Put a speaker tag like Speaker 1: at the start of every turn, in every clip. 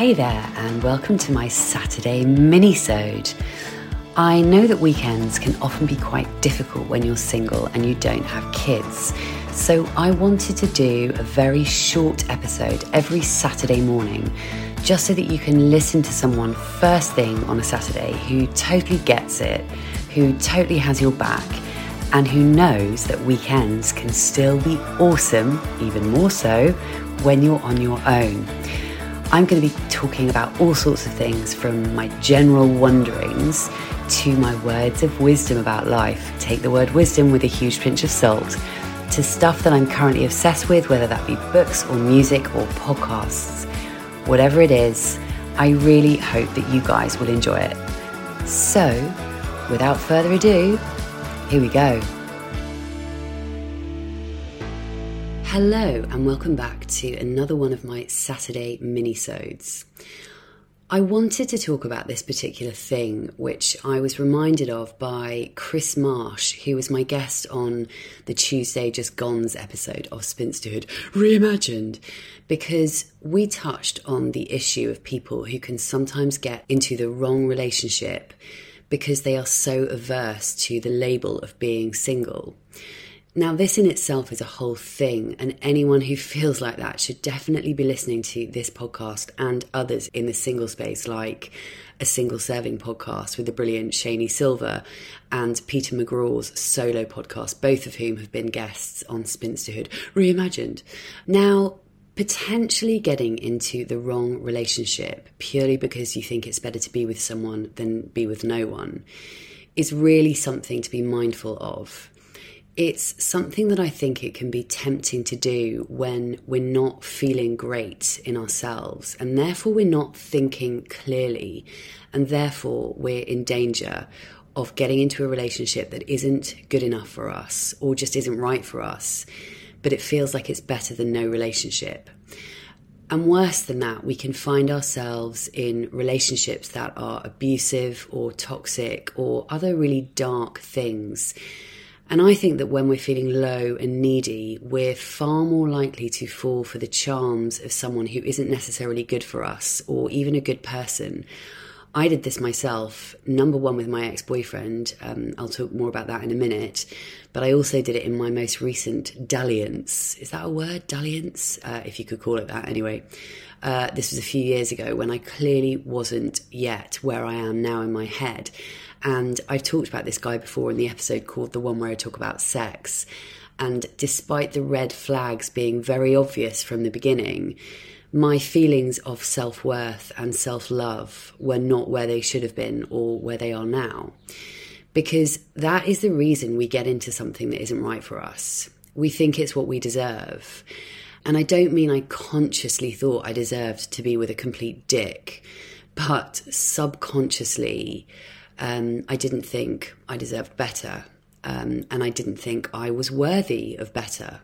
Speaker 1: Hey there, and welcome to my Saturday mini-sode. I know that weekends can often be quite difficult when you're single and you don't have kids. So I wanted to do a very short episode every Saturday morning just so that you can listen to someone first thing on a Saturday who totally gets it, who totally has your back, and who knows that weekends can still be awesome, even more so, when you're on your own. I'm going to be talking about all sorts of things from my general wonderings to my words of wisdom about life. Take the word wisdom with a huge pinch of salt to stuff that I'm currently obsessed with, whether that be books or music or podcasts. Whatever it is, I really hope that you guys will enjoy it. So, without further ado, here we go. Hello, and welcome back to another one of my Saturday mini-sodes. I wanted to talk about this particular thing, which I was reminded of by Chris Marsh, who was my guest on the Tuesday Just Gone's episode of Spinsterhood Reimagined, because we touched on the issue of people who can sometimes get into the wrong relationship because they are so averse to the label of being single. Now, this in itself is a whole thing, and anyone who feels like that should definitely be listening to this podcast and others in the single space, like a single serving podcast with the brilliant Shani Silver and Peter McGraw's solo podcast, both of whom have been guests on Spinsterhood Reimagined. Now, potentially getting into the wrong relationship purely because you think it's better to be with someone than be with no one is really something to be mindful of it's something that I think it can be tempting to do when we're not feeling great in ourselves, and therefore we're not thinking clearly, and therefore we're in danger of getting into a relationship that isn't good enough for us or just isn't right for us, but it feels like it's better than no relationship. And worse than that, we can find ourselves in relationships that are abusive or toxic or other really dark things and I think that when we're feeling low and needy, we're far more likely to fall for the charms of someone who isn't necessarily good for us or even a good person. I did this myself, number one with my ex boyfriend. Um, I'll talk more about that in a minute. But I also did it in my most recent dalliance. Is that a word? Dalliance? Uh, if you could call it that anyway. Uh, this was a few years ago when I clearly wasn't yet where I am now in my head. And I've talked about this guy before in the episode called the one where I talk about sex. And despite the red flags being very obvious from the beginning, my feelings of self worth and self love were not where they should have been or where they are now. Because that is the reason we get into something that isn't right for us. We think it's what we deserve. And I don't mean I consciously thought I deserved to be with a complete dick, but subconsciously, um, I didn't think I deserved better, um, and I didn't think I was worthy of better.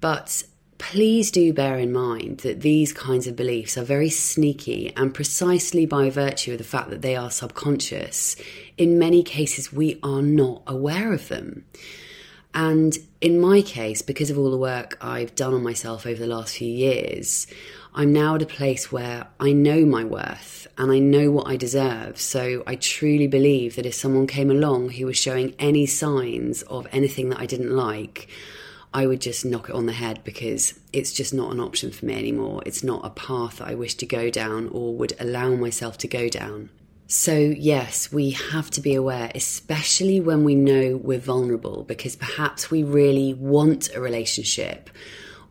Speaker 1: But please do bear in mind that these kinds of beliefs are very sneaky, and precisely by virtue of the fact that they are subconscious, in many cases we are not aware of them. And in my case, because of all the work I've done on myself over the last few years, I'm now at a place where I know my worth and I know what I deserve. So I truly believe that if someone came along who was showing any signs of anything that I didn't like, I would just knock it on the head because it's just not an option for me anymore. It's not a path that I wish to go down or would allow myself to go down. So, yes, we have to be aware, especially when we know we're vulnerable, because perhaps we really want a relationship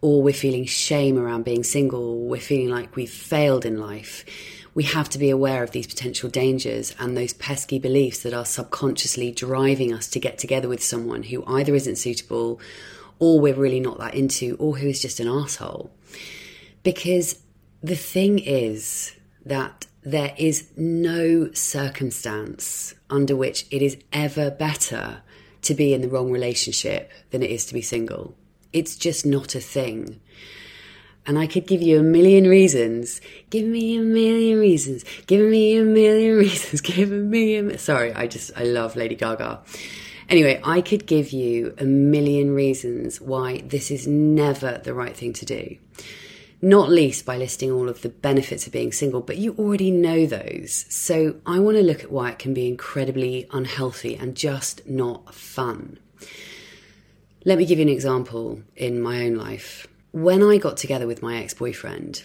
Speaker 1: or we're feeling shame around being single, or we're feeling like we've failed in life, we have to be aware of these potential dangers and those pesky beliefs that are subconsciously driving us to get together with someone who either isn't suitable or we're really not that into, or who is just an asshole. Because the thing is that there is no circumstance under which it is ever better to be in the wrong relationship than it is to be single. It's just not a thing. And I could give you a million reasons. Give me a million reasons. Give me a million reasons. Give me a. Sorry, I just, I love Lady Gaga. Anyway, I could give you a million reasons why this is never the right thing to do not least by listing all of the benefits of being single, but you already know those. So I want to look at why it can be incredibly unhealthy and just not fun. Let me give you an example in my own life. When I got together with my ex boyfriend,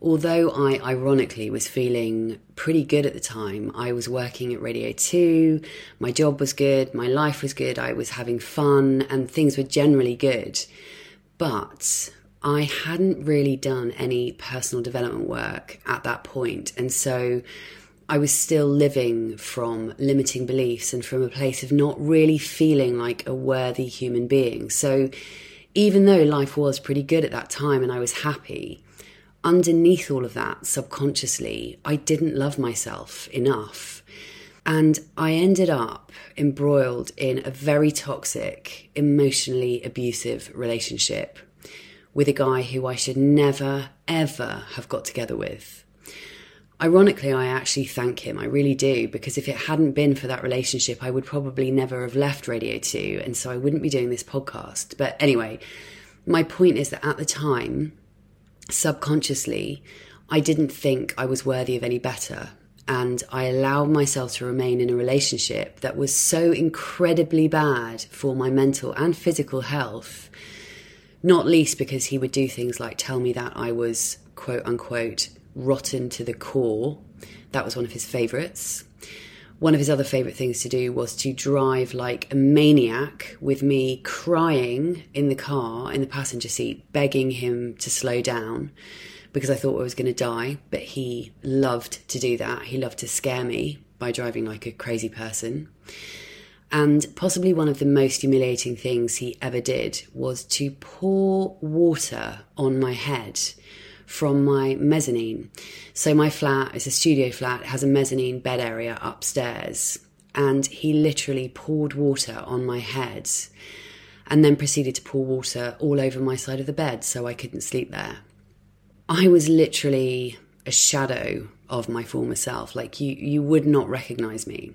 Speaker 1: although I ironically was feeling pretty good at the time, I was working at Radio 2, my job was good, my life was good, I was having fun, and things were generally good. But I hadn't really done any personal development work at that point. And so I was still living from limiting beliefs and from a place of not really feeling like a worthy human being. So even though life was pretty good at that time and I was happy, underneath all of that, subconsciously, I didn't love myself enough. And I ended up embroiled in a very toxic, emotionally abusive relationship with a guy who I should never, ever have got together with. Ironically, I actually thank him. I really do, because if it hadn't been for that relationship, I would probably never have left Radio 2, and so I wouldn't be doing this podcast. But anyway, my point is that at the time, subconsciously, I didn't think I was worthy of any better. And I allowed myself to remain in a relationship that was so incredibly bad for my mental and physical health not least because he would do things like tell me that I was quote unquote rotten to the core. That was one of his favourites. One of his other favourite things to do was to drive like a maniac with me crying in the car, in the passenger seat, begging him to slow down because I thought I was going to die. But he loved to do that. He loved to scare me by driving like a crazy person. And possibly one of the most humiliating things he ever did was to pour water on my head from my mezzanine. So my flat is a studio flat, it has a mezzanine bed area upstairs. And he literally poured water on my head and then proceeded to pour water all over my side of the bed so I couldn't sleep there. I was literally a shadow of my former self. Like you, you would not recognize me.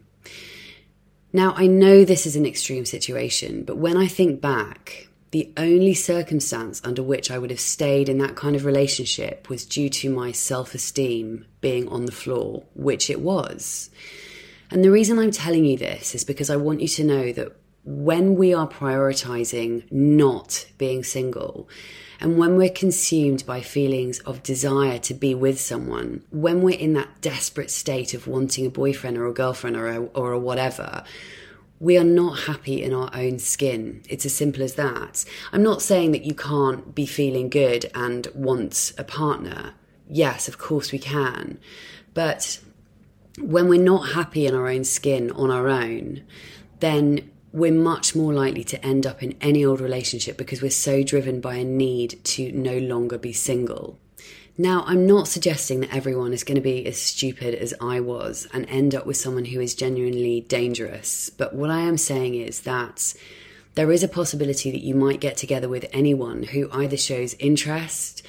Speaker 1: Now, I know this is an extreme situation, but when I think back, the only circumstance under which I would have stayed in that kind of relationship was due to my self esteem being on the floor, which it was. And the reason I'm telling you this is because I want you to know that when we are prioritizing not being single, and when we're consumed by feelings of desire to be with someone, when we're in that desperate state of wanting a boyfriend or a girlfriend or a, or a whatever, we are not happy in our own skin. It's as simple as that. I'm not saying that you can't be feeling good and want a partner. Yes, of course we can. But when we're not happy in our own skin on our own, then we're much more likely to end up in any old relationship because we're so driven by a need to no longer be single. Now, I'm not suggesting that everyone is going to be as stupid as I was and end up with someone who is genuinely dangerous, but what I am saying is that there is a possibility that you might get together with anyone who either shows interest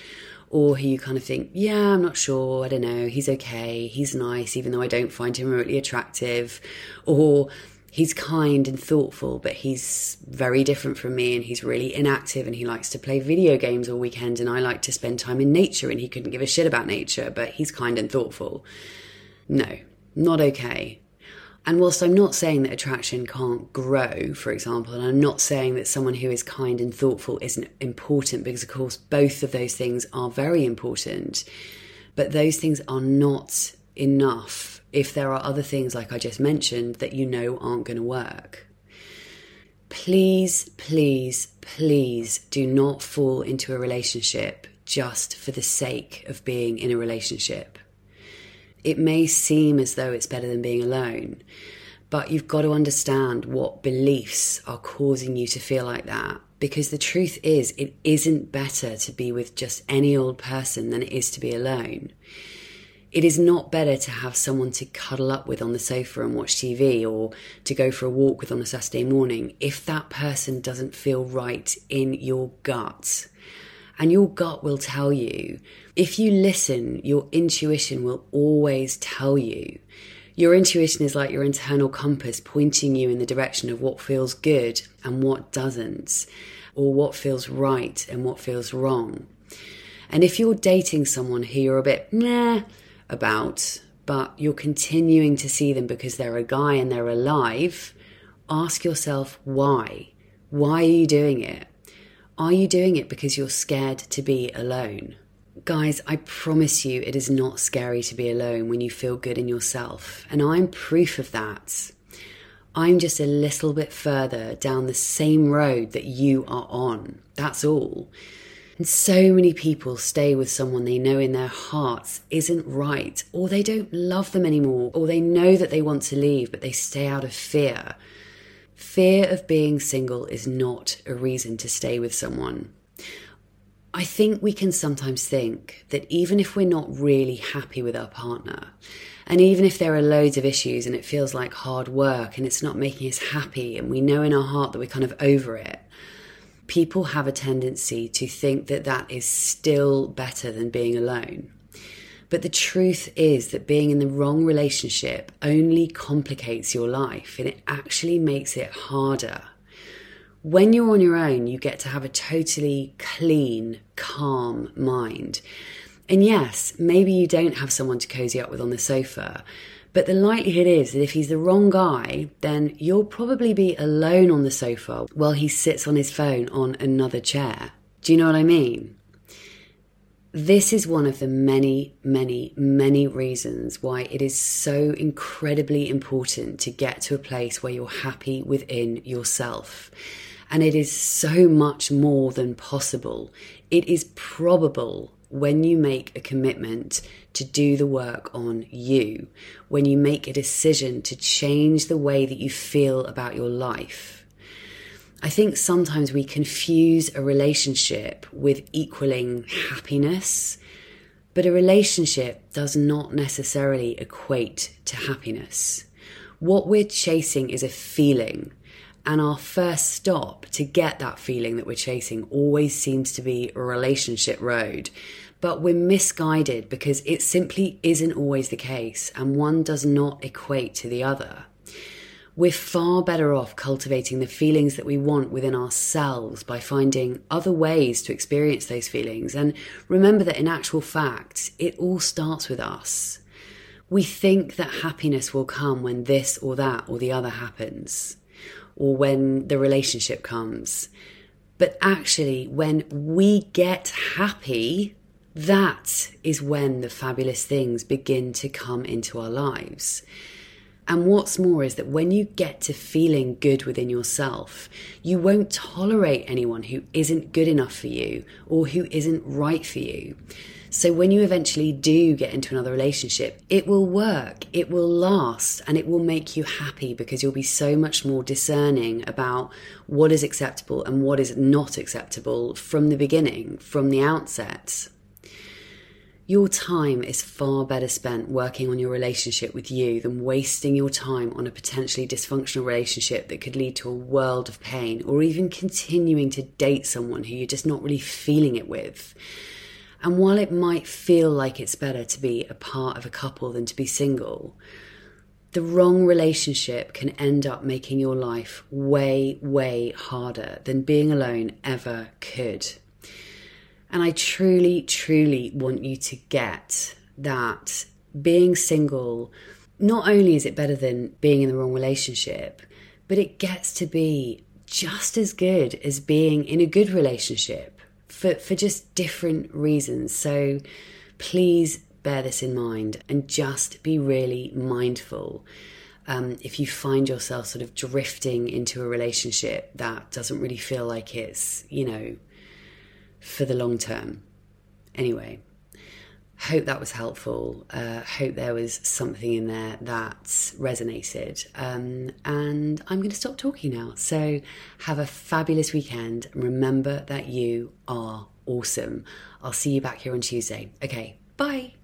Speaker 1: or who you kind of think, yeah, I'm not sure, I don't know, he's okay, he's nice, even though I don't find him remotely attractive, or he's kind and thoughtful, but he's very different from me and he's really inactive and he likes to play video games all weekend and I like to spend time in nature and he couldn't give a shit about nature, but he's kind and thoughtful. No, not okay. And whilst I'm not saying that attraction can't grow, for example, and I'm not saying that someone who is kind and thoughtful isn't important, because of course both of those things are very important, but those things are not enough if there are other things like I just mentioned that you know aren't going to work. Please, please, please do not fall into a relationship just for the sake of being in a relationship. It may seem as though it's better than being alone, but you've got to understand what beliefs are causing you to feel like that Because the truth is, it isn't better to be with just any old person than it is to be alone. It is not better to have someone to cuddle up with on the sofa and watch TV or to go for a walk with on a Saturday morning if that person doesn't feel right in your gut. And your gut will tell you. If you listen, your intuition will always tell you. Your intuition is like your internal compass pointing you in the direction of what feels good and what doesn't, or what feels right and what feels wrong. And if you're dating someone who you're a bit nah about, but you're continuing to see them because they're a guy and they're alive, ask yourself why. Why are you doing it? Are you doing it because you're scared to be alone? Guys, I promise you it is not scary to be alone when you feel good in yourself, and I'm proof of that. I'm just a little bit further down the same road that you are on. That's all. And so many people stay with someone they know in their hearts isn't right, or they don't love them anymore, or they know that they want to leave, but they stay out of fear. Fear of being single is not a reason to stay with someone. I think we can sometimes think that even if we're not really happy with our partner, and even if there are loads of issues and it feels like hard work and it's not making us happy, and we know in our heart that we're kind of over it, people have a tendency to think that that is still better than being alone. But the truth is that being in the wrong relationship only complicates your life and it actually makes it harder. When you're on your own, you get to have a totally clean, calm mind. And yes, maybe you don't have someone to cozy up with on the sofa, but the likelihood is that if he's the wrong guy, then you'll probably be alone on the sofa while he sits on his phone on another chair. Do you know what I mean? This is one of the many, many, many reasons why it is so incredibly important to get to a place where you're happy within yourself. And it is so much more than possible. It is probable when you make a commitment to do the work on you, when you make a decision to change the way that you feel about your life I think sometimes we confuse a relationship with equaling happiness, but a relationship does not necessarily equate to happiness. What we're chasing is a feeling, and our first stop to get that feeling that we're chasing always seems to be a relationship road. But we're misguided because it simply isn't always the case, and one does not equate to the other we're far better off cultivating the feelings that we want within ourselves by finding other ways to experience those feelings. And remember that in actual fact, it all starts with us. We think that happiness will come when this or that or the other happens, or when the relationship comes. But actually, when we get happy, that is when the fabulous things begin to come into our lives. And what's more is that when you get to feeling good within yourself, you won't tolerate anyone who isn't good enough for you or who isn't right for you. So when you eventually do get into another relationship, it will work, it will last, and it will make you happy because you'll be so much more discerning about what is acceptable and what is not acceptable from the beginning, from the outset. Your time is far better spent working on your relationship with you than wasting your time on a potentially dysfunctional relationship that could lead to a world of pain, or even continuing to date someone who you're just not really feeling it with. And while it might feel like it's better to be a part of a couple than to be single, the wrong relationship can end up making your life way, way harder than being alone ever could. And I truly, truly want you to get that being single, not only is it better than being in the wrong relationship, but it gets to be just as good as being in a good relationship for, for just different reasons. So please bear this in mind and just be really mindful. Um, if you find yourself sort of drifting into a relationship that doesn't really feel like it's, you know, for the long term. Anyway, Hope that was helpful. Uh, hope there was something in there that resonated. Um, and I'm going to stop talking now. So have a fabulous weekend. Remember that you are awesome. I'll see you back here on Tuesday. Okay, bye.